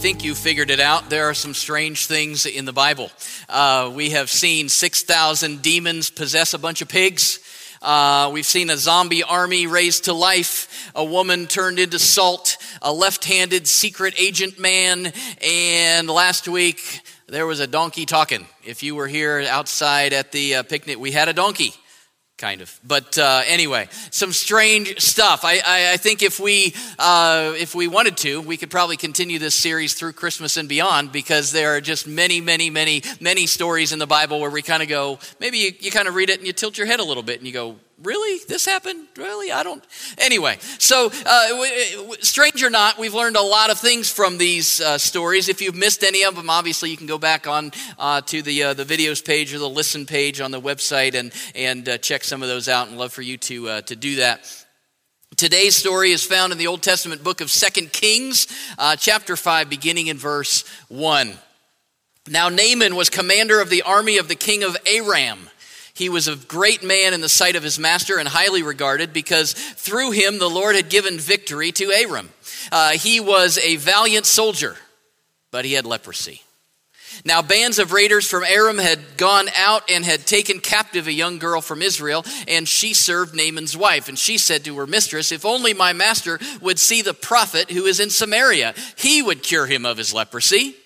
think you figured it out. There are some strange things in the Bible. Uh, we have seen 6,000 demons possess a bunch of pigs. Uh, we've seen a zombie army raised to life, a woman turned into salt, a left handed secret agent man, and last week there was a donkey talking. If you were here outside at the uh, picnic, we had a donkey kind of. But uh, anyway, some strange stuff. I, I, I think if we uh, if we wanted to, we could probably continue this series through Christmas and beyond because there are just many, many, many, many stories in the Bible where we kind of go. Maybe you, you kind of read it and you tilt your head a little bit and you go, really? This happened? Really? I don't anyway so uh, strange or not we've learned a lot of things from these uh, stories. If you've missed any of them obviously you can go back on uh, to the uh, the videos page or the listen page on the website and and uh, check some of those out and love for you to uh, to do that. Today's story is found in the Old Testament book of Second Kings, chapter 5, beginning in verse 1. Now, Naaman was commander of the army of the king of Aram. He was a great man in the sight of his master and highly regarded because through him the Lord had given victory to Aram. Uh, he was a valiant soldier, but he had leprosy. Now, bands of raiders from Aram had gone out and had taken captive a young girl from Israel, and she served Naaman's wife. And she said to her mistress, If only my master would see the prophet who is in Samaria, he would cure him of his leprosy.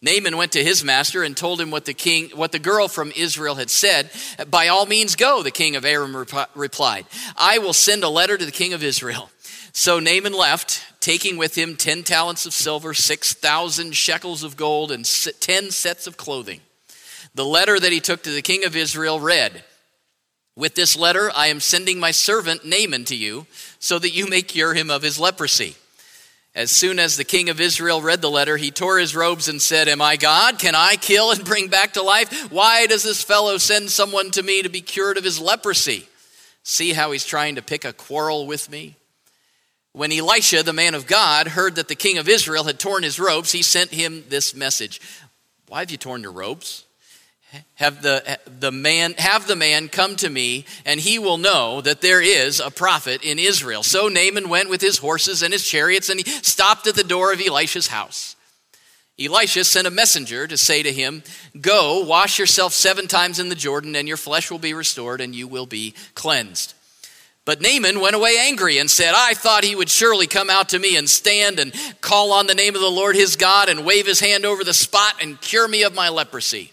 Naaman went to his master and told him what the king, what the girl from Israel had said. By all means, go, the king of Aram replied. I will send a letter to the king of Israel. So Naaman left, taking with him 10 talents of silver, 6,000 shekels of gold, and 10 sets of clothing. The letter that he took to the king of Israel read, With this letter, I am sending my servant Naaman to you, so that you may cure him of his leprosy. As soon as the king of Israel read the letter, he tore his robes and said, Am I God? Can I kill and bring back to life? Why does this fellow send someone to me to be cured of his leprosy? See how he's trying to pick a quarrel with me? When Elisha, the man of God, heard that the king of Israel had torn his robes, he sent him this message Why have you torn your robes? Have the, the man have the man come to me and he will know that there is a prophet in israel. So naaman went with his horses and his chariots and he stopped at the door of elisha's house. Elisha sent a messenger to say to him go wash yourself seven times in the jordan and your flesh will be restored and you will be cleansed. But Naaman went away angry and said, I thought he would surely come out to me and stand and call on the name of the Lord his God and wave his hand over the spot and cure me of my leprosy.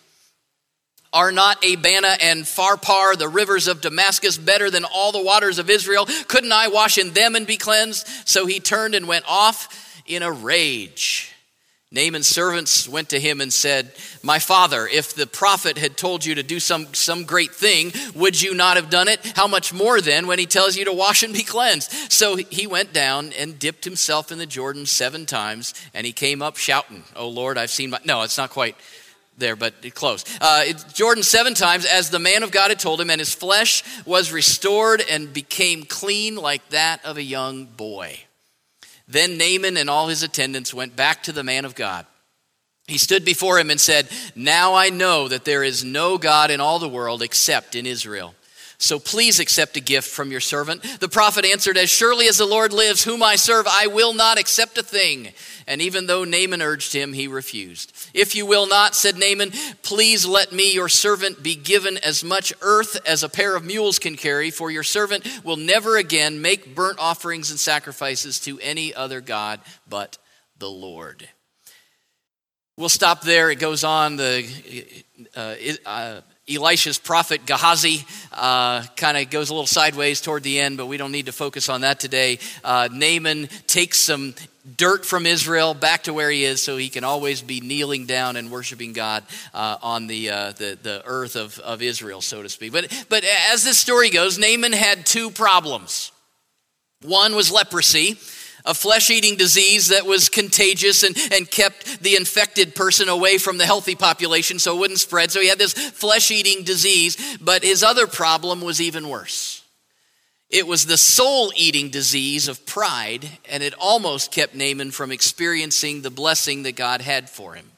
Are not Abana and Pharpar, the rivers of Damascus, better than all the waters of Israel? Couldn't I wash in them and be cleansed? So he turned and went off in a rage. Naaman's servants went to him and said, My father, if the prophet had told you to do some, some great thing, would you not have done it? How much more then when he tells you to wash and be cleansed? So he went down and dipped himself in the Jordan seven times, and he came up shouting, Oh Lord, I've seen my. No, it's not quite there, but close. Uh, Jordan seven times, as the man of God had told him, and his flesh was restored and became clean like that of a young boy. Then Naaman and all his attendants went back to the man of God. He stood before him and said, Now I know that there is no God in all the world except in Israel. So please accept a gift from your servant. The prophet answered, As surely as the Lord lives, whom I serve, I will not accept a thing. And even though Naaman urged him, he refused. If you will not, said Naaman, please let me, your servant, be given as much earth as a pair of mules can carry, for your servant will never again make burnt offerings and sacrifices to any other God but the Lord. We'll stop there. It goes on. The uh, uh, Elisha's prophet Gehazi uh, kind of goes a little sideways toward the end, but we don't need to focus on that today. Uh, Naaman takes some dirt from Israel back to where he is so he can always be kneeling down and worshiping God uh, on the, uh, the, the earth of, of Israel, so to speak. But, but as this story goes, Naaman had two problems. One was leprosy, a flesh eating disease that was contagious and, and kept the infected person away from the healthy population so it wouldn't spread. So he had this flesh eating disease, but his other problem was even worse. It was the soul eating disease of pride, and it almost kept Naaman from experiencing the blessing that God had for him.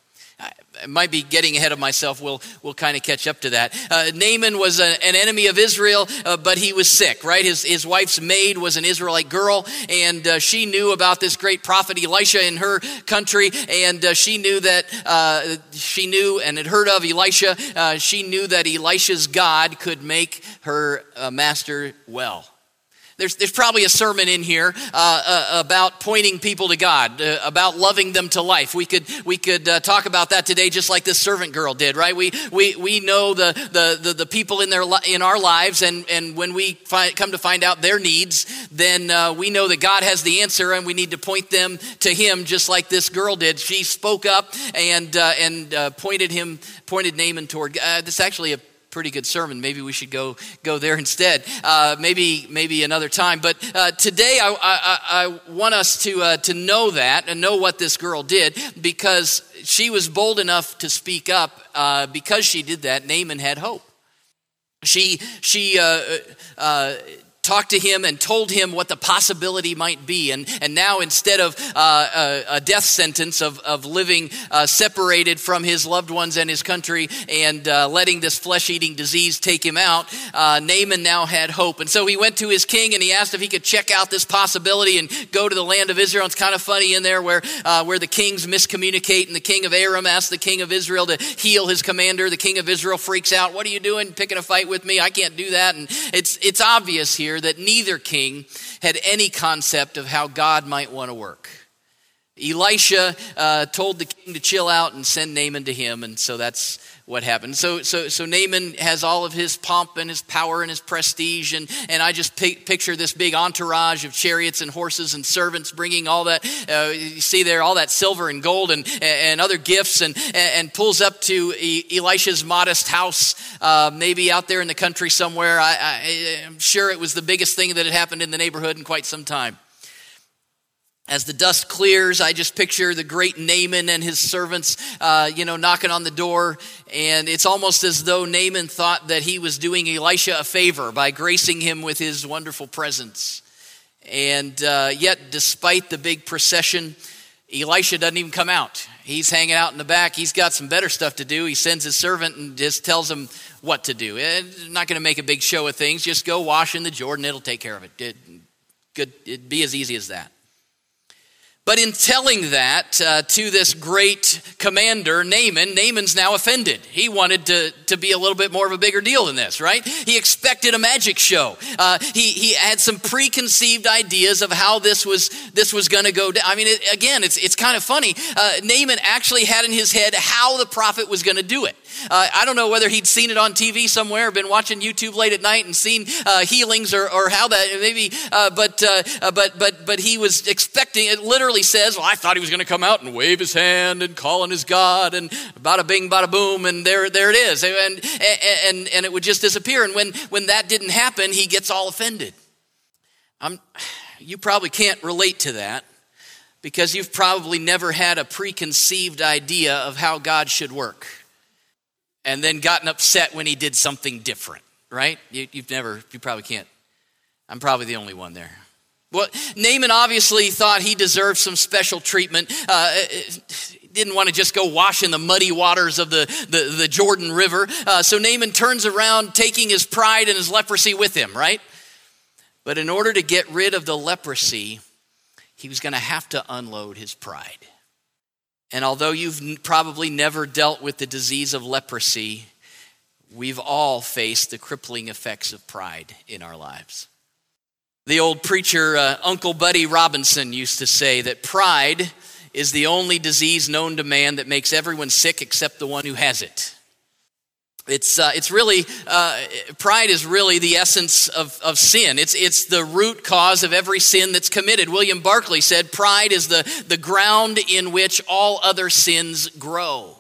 Might be getting ahead of myself. We'll, we'll kind of catch up to that. Uh, Naaman was a, an enemy of Israel, uh, but he was sick, right? His, his wife's maid was an Israelite girl, and uh, she knew about this great prophet Elisha in her country, and uh, she knew that, uh, she knew and had heard of Elisha. Uh, she knew that Elisha's God could make her master well. There's, there's probably a sermon in here uh, uh, about pointing people to God, uh, about loving them to life. We could, we could uh, talk about that today, just like this servant girl did, right? We, we, we know the, the, the, the people in, their, in our lives, and, and when we come to find out their needs, then uh, we know that God has the answer, and we need to point them to Him, just like this girl did. She spoke up and, uh, and pointed him, pointed Naaman toward. this is actually a pretty good sermon. Maybe we should go go there instead. Uh, maybe maybe another time. But uh, today I, I, I, want us to uh, to know that and know what this girl did because she was bold enough to speak up. Uh, because she did that, Naaman had hope. She she uh, uh, talked to him and told him what the possibility might be. And, and now, instead of uh, a, a, death sentence of, of living uh, separated from his loved ones and his country and uh, letting this flesh eating disease take him out, uh, Naaman now had hope. And so he went to his king and he asked if he could check out this possibility and go to the land of Israel. It's kind of funny in there where, uh, where the kings miscommunicate and the king of Aram asks the king of Israel to heal his commander. The king of Israel freaks out. What are you doing picking a fight with me? I can't do that. And it's, it's obvious here that neither king had any concept of how God might want to work. Elisha uh, told the king to chill out and send Naaman to him, and so that's what happened. So, so, so Naaman has all of his pomp and his power and his prestige, and, and I just picture this big entourage of chariots and horses and servants bringing all that, uh, you see there, all that silver and gold and, and other gifts, and, and pulls up to Elisha's modest house, uh, maybe out there in the country somewhere. I, I, I'm sure it was the biggest thing that had happened in the neighborhood in quite some time. As the dust clears, I just picture the great Naaman and his servants, uh, you know, knocking on the door. And it's almost as though Naaman thought that he was doing Elisha a favor by gracing him with his wonderful presence. And uh, yet, despite the big procession, Elisha doesn't even come out. He's hanging out in the back. He's got some better stuff to do. He sends his servant and just tells him what to do. Eh, not going to make a big show of things. Just go wash in the Jordan. It'll take care of it. it good. It'd be as easy as that. But in telling that uh, to this great commander, Naaman, Naaman's now offended. He wanted to, to be a little bit more of a bigger deal than this, right? He expected a magic show. Uh, he, he had some preconceived ideas of how this was, this was going to go down. I mean, it, again, it's, it's kind of funny. Uh, Naaman actually had in his head how the prophet was going to do it. Uh, I don't know whether he'd seen it on TV somewhere, been watching YouTube late at night and seen uh, healings or, or how that maybe, uh, but, uh, uh, but, but, but he was expecting, it literally says, well, I thought he was going to come out and wave his hand and call on his God and bada bing, bada boom, and there, there it is. And, and, and it would just disappear. And when, when that didn't happen, he gets all offended. I'm, you probably can't relate to that because you've probably never had a preconceived idea of how God should work and then gotten upset when he did something different, right? You, have never, you probably can't. I'm probably the only one there. Well, Naaman obviously thought he deserved some special treatment. Uh, didn't want to just go wash in the muddy waters of the, the, the Jordan River. Uh, so Naaman turns around, taking his pride and his leprosy with him, right? But in order to get rid of the leprosy, he was going to have to unload his pride. And although you've probably never dealt with the disease of leprosy, we've all faced the crippling effects of pride in our lives. The old preacher, uh, Uncle Buddy Robinson, used to say that pride is the only disease known to man that makes everyone sick except the one who has it. It's, uh, it's really, uh, pride is really the essence of, of sin. It's, it's the root cause of every sin that's committed. William Barclay said, Pride is the, the ground in which all other sins grow.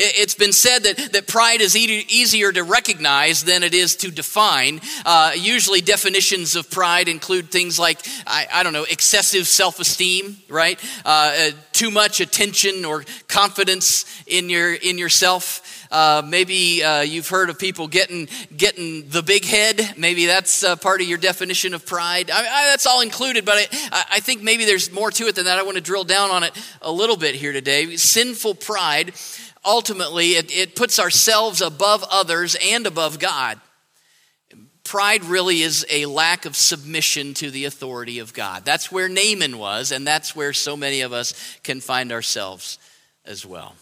It's been said that, that pride is e- easier to recognize than it is to define. Uh, usually, definitions of pride include things like, I, I don't know, excessive self esteem, right? Uh, uh, too much attention or confidence in, your, in yourself. Uh, maybe uh, you've heard of people getting getting the big head. Maybe that's uh, part of your definition of pride. I, I, that's all included, but I, I think maybe there's more to it than that. I want to drill down on it a little bit here today. Sinful pride ultimately it, it puts ourselves above others and above God. Pride really is a lack of submission to the authority of God. That's where Naaman was, and that's where so many of us can find ourselves as well.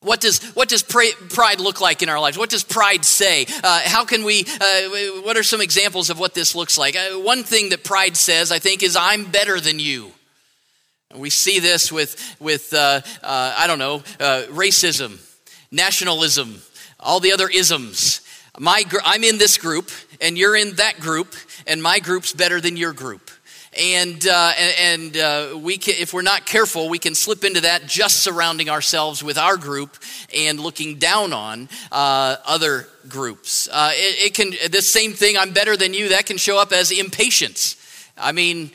What does, what does pride look like in our lives? What does pride say? Uh, how can we, uh, what are some examples of what this looks like? Uh, one thing that pride says, I think, is I'm better than you. We see this with, with uh, uh, I don't know, uh, racism, nationalism, all the other isms. My, I'm in this group, and you're in that group, and my group's better than your group and uh, and uh, we can, if we're not careful, we can slip into that just surrounding ourselves with our group and looking down on uh, other groups. Uh, it, it, can this same thing. I'm better than you. That can show up as impatience. I mean,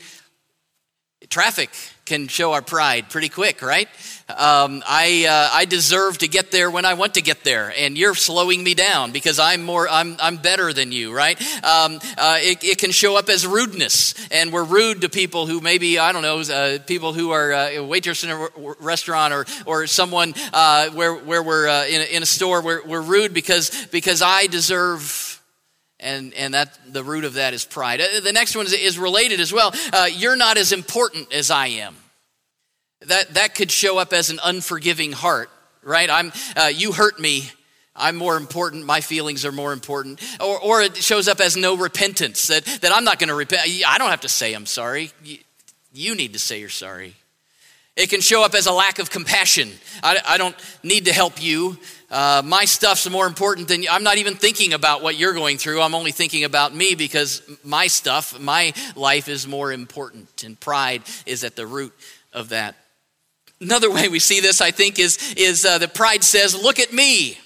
traffic can show our pride pretty quick, right? Um, I, uh, I deserve to get there when I want to get there, and you're slowing me down because I'm more I'm, I'm better than you, right? Um, uh, it, it, can show up as rudeness, and we're rude to people who maybe I don't know uh, people who are uh, waitress in a restaurant or or someone uh, where where we're uh, in, a, in a store we're, we're rude because because I deserve and and that the root of that is pride. The next one is, is related as well. You're not as important as I am. That that could show up as an unforgiving heart, right? I'm uh, you hurt me. I'm more important. My feelings are more important. Or, or it shows up as no repentance. That that I'm not going to repent. I don't have to say I'm sorry. You, you need to say you're sorry. It can show up as a lack of compassion. I, I don't need to help you. Uh, my stuff's more important than you. I'm not even thinking about what you're going through. I'm only thinking about me because my stuff, my life is more important. And pride is at the root of that. Another way we see this, I think, is, is uh, that pride says, Look at me.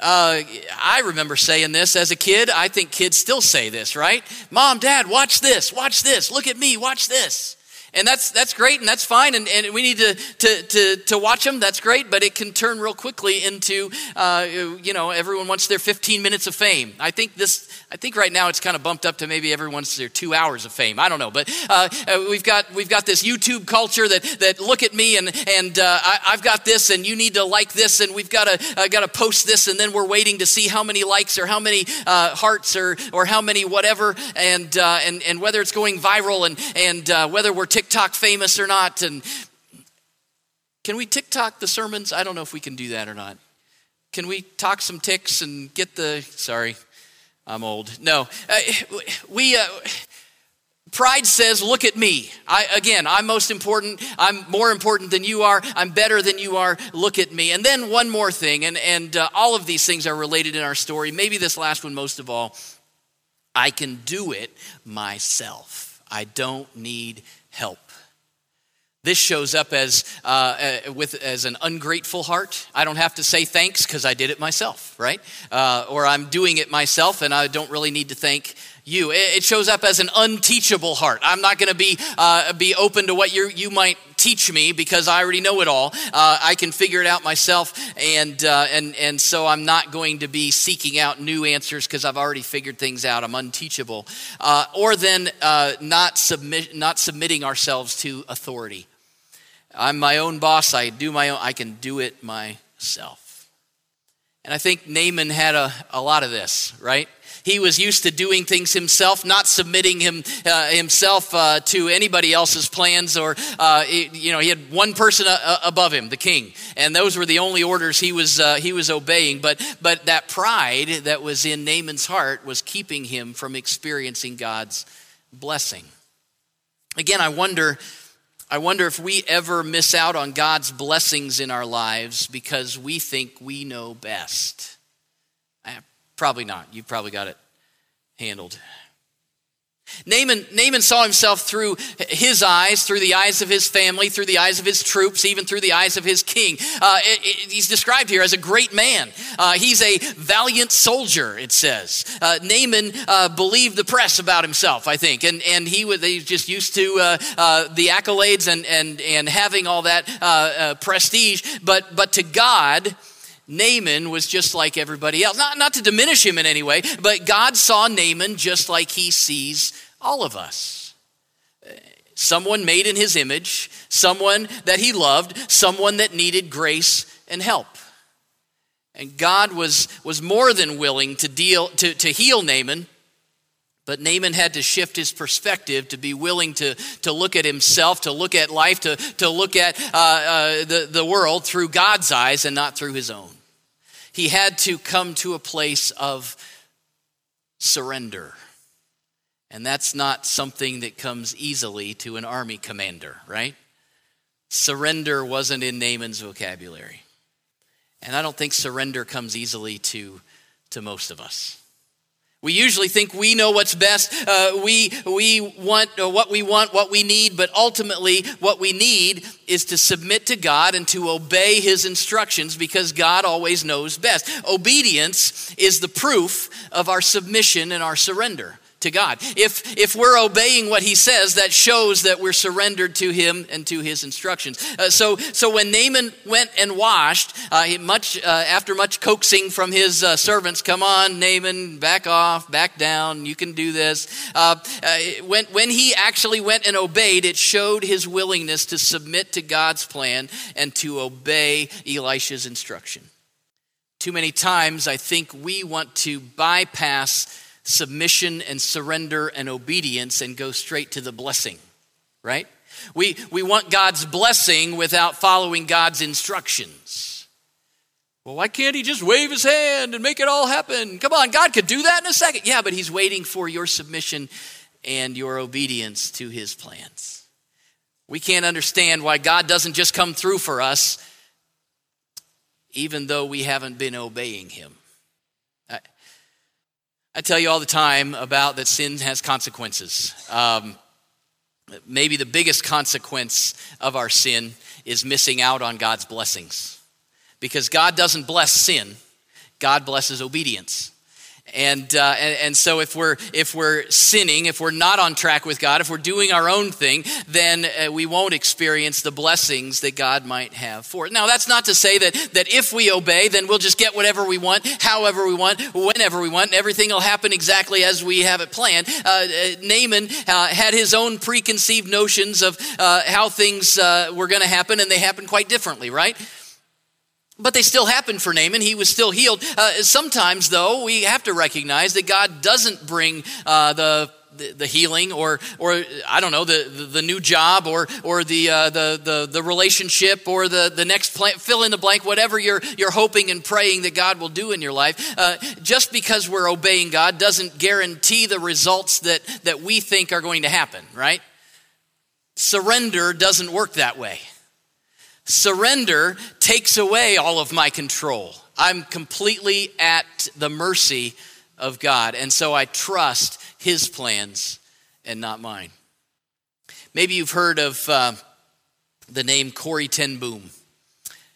Uh, I remember saying this as a kid. I think kids still say this, right? Mom, dad, watch this, watch this, look at me, watch this. And that's, that's great and that's fine, and, and we need to, to, to, to watch them, that's great, but it can turn real quickly into, uh, you know, everyone wants their 15 minutes of fame. I think this, I think right now it's kind of bumped up to maybe everyone's their two hours of fame. I don't know, but uh, uh, we've, got, we've got this YouTube culture that, that look at me and, and uh, I, have got this and you need to like this and we've got to, uh, got to post this and then we're waiting to see how many likes or how many uh, hearts or, or how many whatever and, and, and whether it's going viral and, and whether we're TikTok famous or not. And can we TikTok the sermons? I don't know if we can do that or not. Can we talk some ticks and get the, sorry, I'm old. No, uh, we, uh, pride says, look at me. I, again, I'm most important. I'm more important than you are. I'm better than you are. Look at me. And then one more thing, and, and uh, all of these things are related in our story. Maybe this last one most of all. I can do it myself. I don't need help. This shows up as, uh, uh, with, as an ungrateful heart. I don't have to say thanks because I did it myself, right? Uh, or I'm doing it myself and I don't really need to thank you. It shows up as an unteachable heart. I'm not going to be, uh, be open to what you you might teach me because I already know it all. Uh, I can figure it out myself, and, uh, and, and so I'm not going to be seeking out new answers because I've already figured things out. I'm unteachable. Uh, or then uh, not, submit, not submitting ourselves to authority. I'm my own boss. I do my own, I can do it myself. And I think Naaman had a, a lot of this, right? He was used to doing things himself, not submitting him, uh, himself uh, to anybody else's plans. Or, uh, you know, he had one person uh, uh, above him, the king, and those were the only orders he was uh, he was obeying. But but that pride that was in Naaman's heart was keeping him from experiencing God's blessing. Again, I wonder I wonder if we ever miss out on God's blessings in our lives because we think we know best. Probably not. You've probably got it handled. Naaman, Naaman saw himself through his eyes, through the eyes of his family, through the eyes of his troops, even through the eyes of his king. Uh, it, it, he's described here as a great man. Uh, he's a valiant soldier, it says. Uh, Naaman uh, believed the press about himself, I think, and, and he was just used to uh, uh, the accolades and, and, and having all that prestige. But, but to God, Naaman was just like everybody else. Not, not to diminish him in any way, but God saw Naaman just like he sees all of us. Someone made in his image, someone that he loved, someone that needed grace and help. And God was, was more than willing to, deal, to, to heal Naaman, but Naaman had to shift his perspective to be willing to, to look at himself, to look at life, to, to look at uh, uh, the, the world through God's eyes and not through his own. He had to come to a place of surrender. And that's not something that comes easily to an army commander, right? Surrender wasn't in Naaman's vocabulary. And I don't think surrender comes easily to, to most of us. We usually think we know what's best. Uh, we, we want uh, what we want, what we need, but ultimately, what we need is to submit to God and to obey His instructions because God always knows best. Obedience is the proof of our submission and our surrender to God. If, if we're obeying what he says, that shows that we're surrendered to him and to his instructions. Uh, so, so when Naaman went and washed, uh, much, uh, after much coaxing from his uh, servants, come on, Naaman, back off, back down, you can do this. Uh, uh, when, when he actually went and obeyed, it showed his willingness to submit to God's plan and to obey Elisha's instruction. Too many times, I think we want to bypass submission and surrender and obedience and go straight to the blessing, right? We, we want God's blessing without following God's instructions. Well, why can't he just wave his hand and make it all happen? Come on, God could do that in a second. Yeah, but he's waiting for your submission and your obedience to his plans. We can't understand why God doesn't just come through for us, even though we haven't been obeying him. I tell you all the time about that sin has consequences. Um, maybe the biggest consequence of our sin is missing out on God's blessings. Because God doesn't bless sin, God blesses obedience. And, uh, and, and, so if we're, if we're sinning, if we're not on track with God, if we're doing our own thing, then uh, we won't experience the blessings that God might have for it. Now, that's not to say that, that if we obey, then we'll just get whatever we want, however we want, whenever we want, everything will happen exactly as we have it planned. Uh, uh Naaman uh, had his own preconceived notions of uh, how things were going to happen, and they happened quite differently, right? But they still happened for Naaman. He was still healed. Uh, sometimes, though, we have to recognize that God doesn't bring uh, the the, healing or or I don't know the, the, new job or or the, uh, the the the relationship or the the next fill in the blank whatever you're you're hoping and praying that God will do in your life uh, just because we're obeying God doesn't guarantee the results that that we think are going to happen right surrender doesn't work that way Surrender takes away all of my control. I'm completely at the mercy of God. And so I trust His plans and not mine. Maybe you've heard of uh, the name Corrie ten Boom.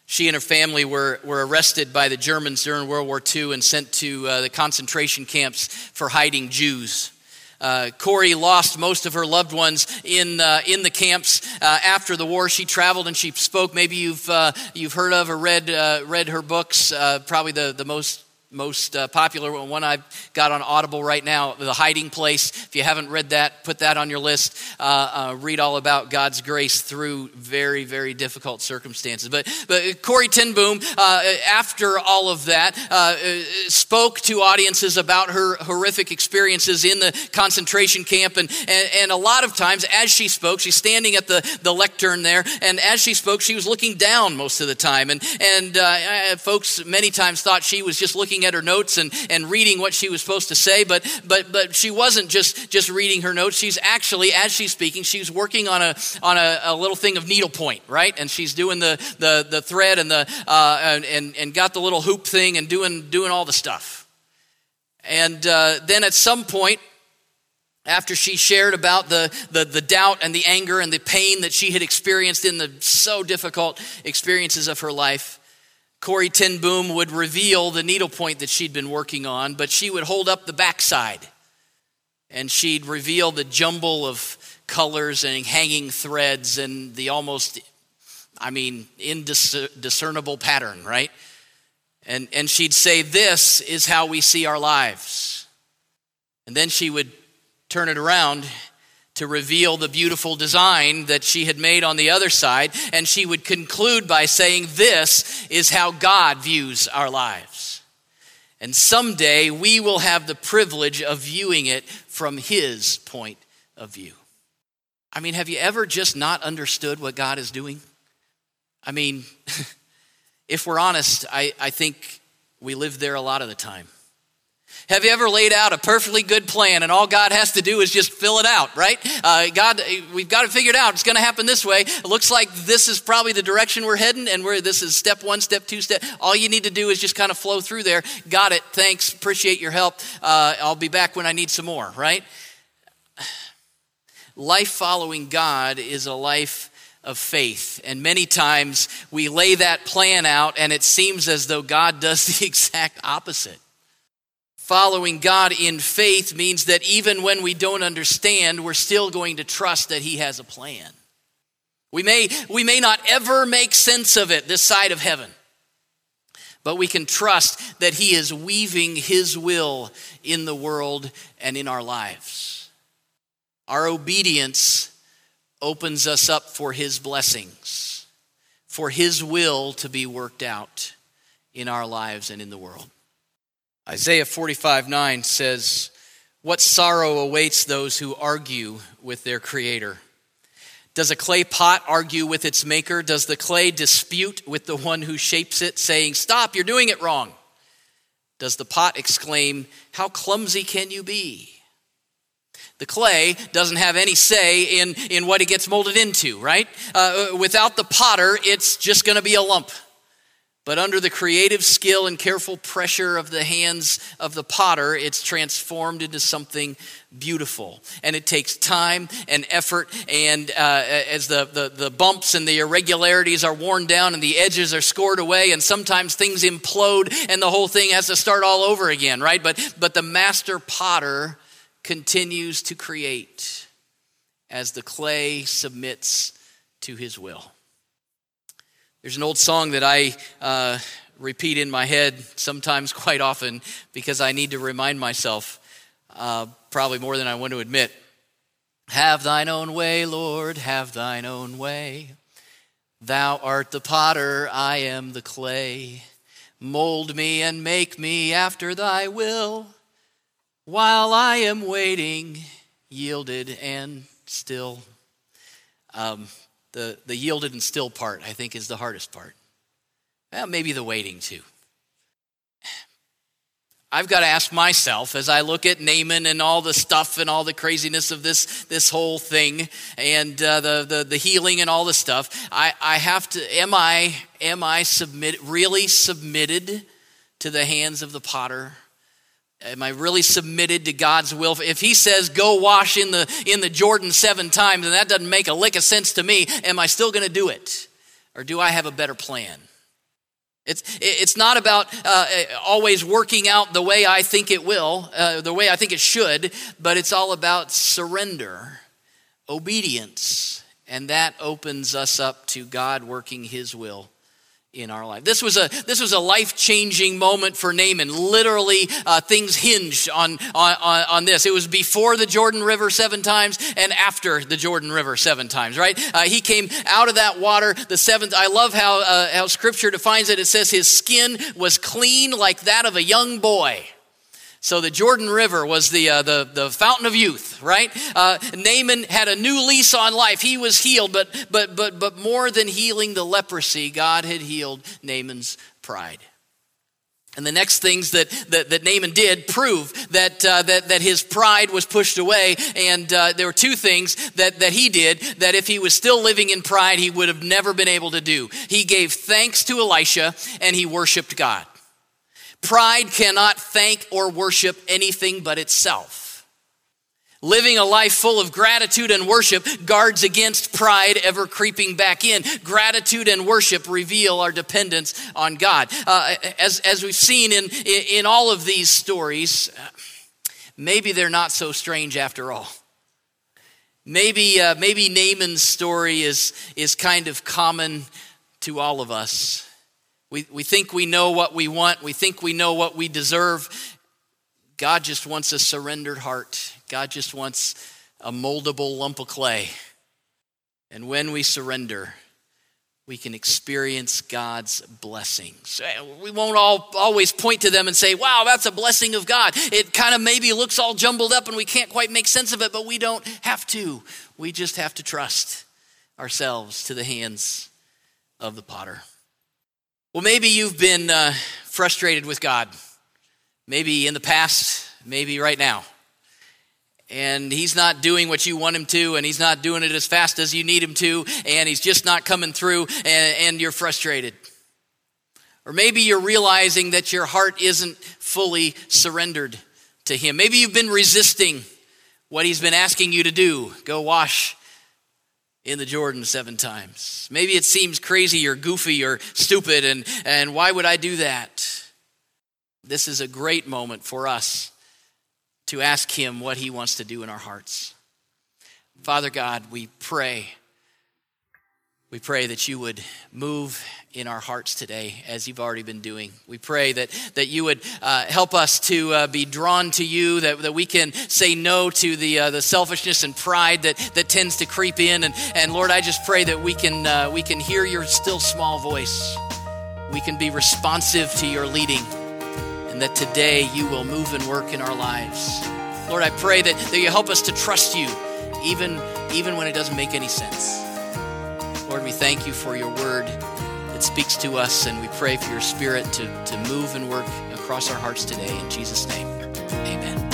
She and her family were, were arrested by the Germans during World War II and sent to uh, the concentration camps for hiding Jews. Uh, Corrie lost most of her loved ones in, uh, in the camps uh, after the war. She traveled and she spoke. Maybe you've, uh, you've heard of or read, uh, read her books. Uh, probably the, the most most uh, popular one I've got on Audible right now, The Hiding Place. If you haven't read that, put that on your list. Uh, uh, read all about God's grace through very, very difficult circumstances. But, but Corrie ten Boom, uh, after all of that, uh, spoke to audiences about her horrific experiences in the concentration camp. And, and, and, a lot of times, as she spoke, she's standing at the, the lectern there, and as she spoke, she was looking down most of the time. And, and uh, folks many times thought she was just looking looking at her notes and, and reading what she was supposed to say, but, but, but she wasn't just, just reading her notes. She's actually, as she's speaking, she's working on a, on a, a little thing of needlepoint, right? And she's doing the, the, the thread and, the, uh, and, and got the little hoop thing and doing, doing all the stuff. And uh, then at some point, after she shared about the, the, the, doubt and the anger and the pain that she had experienced in the so difficult experiences of her life, Corrie ten Boom would reveal the needlepoint that she'd been working on, but she would hold up the backside and she'd reveal the jumble of colors and hanging threads and the almost, I mean, indiscernible pattern, right? And, and she'd say, This is how we see our lives. And then she would turn it around to reveal the beautiful design that she had made on the other side. And she would conclude by saying, This is how God views our lives. And someday we will have the privilege of viewing it from His point of view. I mean, have you ever just not understood what God is doing? I mean, if we're honest, I, I think we live there a lot of the time. Have you ever laid out a perfectly good plan and all God has to do is just fill it out, right? Uh, God, we've got it figured out. It's going to happen this way. It looks like this is probably the direction we're heading, and we're, this is step one, step two, step. All you need to do is just kind of flow through there. Got it. Thanks. Appreciate your help. Uh, I'll be back when I need some more, right? Life following God is a life of faith. And many times we lay that plan out, and it seems as though God does the exact opposite. Following God in faith means that even when we don't understand, we're still going to trust that He has a plan. We may, we may not ever make sense of it this side of heaven, but we can trust that He is weaving His will in the world and in our lives. Our obedience opens us up for His blessings, for His will to be worked out in our lives and in the world. Isaiah 45 9 says, What sorrow awaits those who argue with their Creator? Does a clay pot argue with its maker? Does the clay dispute with the one who shapes it, saying, Stop, you're doing it wrong? Does the pot exclaim, How clumsy can you be? The clay doesn't have any say in, in what it gets molded into, right? Uh, without the potter, it's just going to be a lump. But under the creative skill and careful pressure of the hands of the potter, it's transformed into something beautiful. And it takes time and effort. And uh, as the, the, the bumps and the irregularities are worn down and the edges are scored away, and sometimes things implode and the whole thing has to start all over again, right? But, but the master potter continues to create as the clay submits to his will. There's an old song that I uh, repeat in my head sometimes quite often because I need to remind myself, uh, probably more than I want to admit. Have thine own way, Lord, have thine own way. Thou art the potter, I am the clay. Mold me and make me after thy will, while I am waiting, yielded and still. Um, the, the yielded and still part, I think, is the hardest part. Well, maybe the waiting too. I've got to ask myself as I look at Naaman and all the stuff and all the craziness of this, this whole thing and uh, the, the, the healing and all the stuff. I, I have to, am I, am I submit, really submitted to the hands of the potter? Am I really submitted to God's will? If he says go wash in the in the Jordan seven times, and that doesn't make a lick of sense to me, am I still going to do it, or do I have a better plan? It's it's not about uh, always working out the way I think it will, uh, the way I think it should, but it's all about surrender, obedience, and that opens us up to God working His will in our life. This was a this was a life changing moment for Naaman. Literally, uh, things hinged on, on on this. It was before the Jordan River seven times and after the Jordan River seven times. Right? Uh, he came out of that water the seventh. I love how uh, how Scripture defines it. It says his skin was clean like that of a young boy. So the Jordan River was the, uh, the, the fountain of youth, right? Uh, Naaman had a new lease on life. He was healed, but, but, but, but more than healing the leprosy, God had healed Naaman's pride. And the next things that, that, that Naaman did prove that, uh, that, that his pride was pushed away. And uh, there were two things that, that he did that if he was still living in pride, he would have never been able to do. He gave thanks to Elisha and he worshiped God. Pride cannot thank or worship anything but itself. Living a life full of gratitude and worship guards against pride ever creeping back in. Gratitude and worship reveal our dependence on God. Uh, as, as we've seen in, in all of these stories, maybe they're not so strange after all. Maybe, uh, maybe Naaman's story is, is kind of common to all of us. We, we think we know what we want, we think we know what we deserve. God just wants a surrendered heart. God just wants a moldable lump of clay. And when we surrender, we can experience God's blessings. We won't all always point to them and say, wow, that's a blessing of God. It kind of maybe looks all jumbled up and we can't quite make sense of it, but we don't have to. We just have to trust ourselves to the hands of the potter. Well, maybe you've been uh, frustrated with God. Maybe in the past, maybe right now and he's not doing what you want him to, and he's not doing it as fast as you need him to, and he's just not coming through, and, and, you're frustrated. Or maybe you're realizing that your heart isn't fully surrendered to him. Maybe you've been resisting what he's been asking you to do go wash in the Jordan seven times. Maybe it seems crazy or goofy or stupid, and, and why would I do that? This is a great moment for us to ask Him what He wants to do in our hearts. Father God, we pray. We pray that you would move in our hearts today as you've already been doing. We pray that, that you would uh, help us to uh, be drawn to you, that, that we can say no to the, uh, the selfishness and pride that, that tends to creep in. And, and Lord, I just pray that we can, uh, we can hear your still small voice. We can be responsive to your leading and that today you will move and work in our lives. Lord, I pray that, that you help us to trust you even, even when it doesn't make any sense. Lord, we thank you for your word that speaks to us, and we pray for your spirit to, to move and work across our hearts today. In Jesus' name, amen.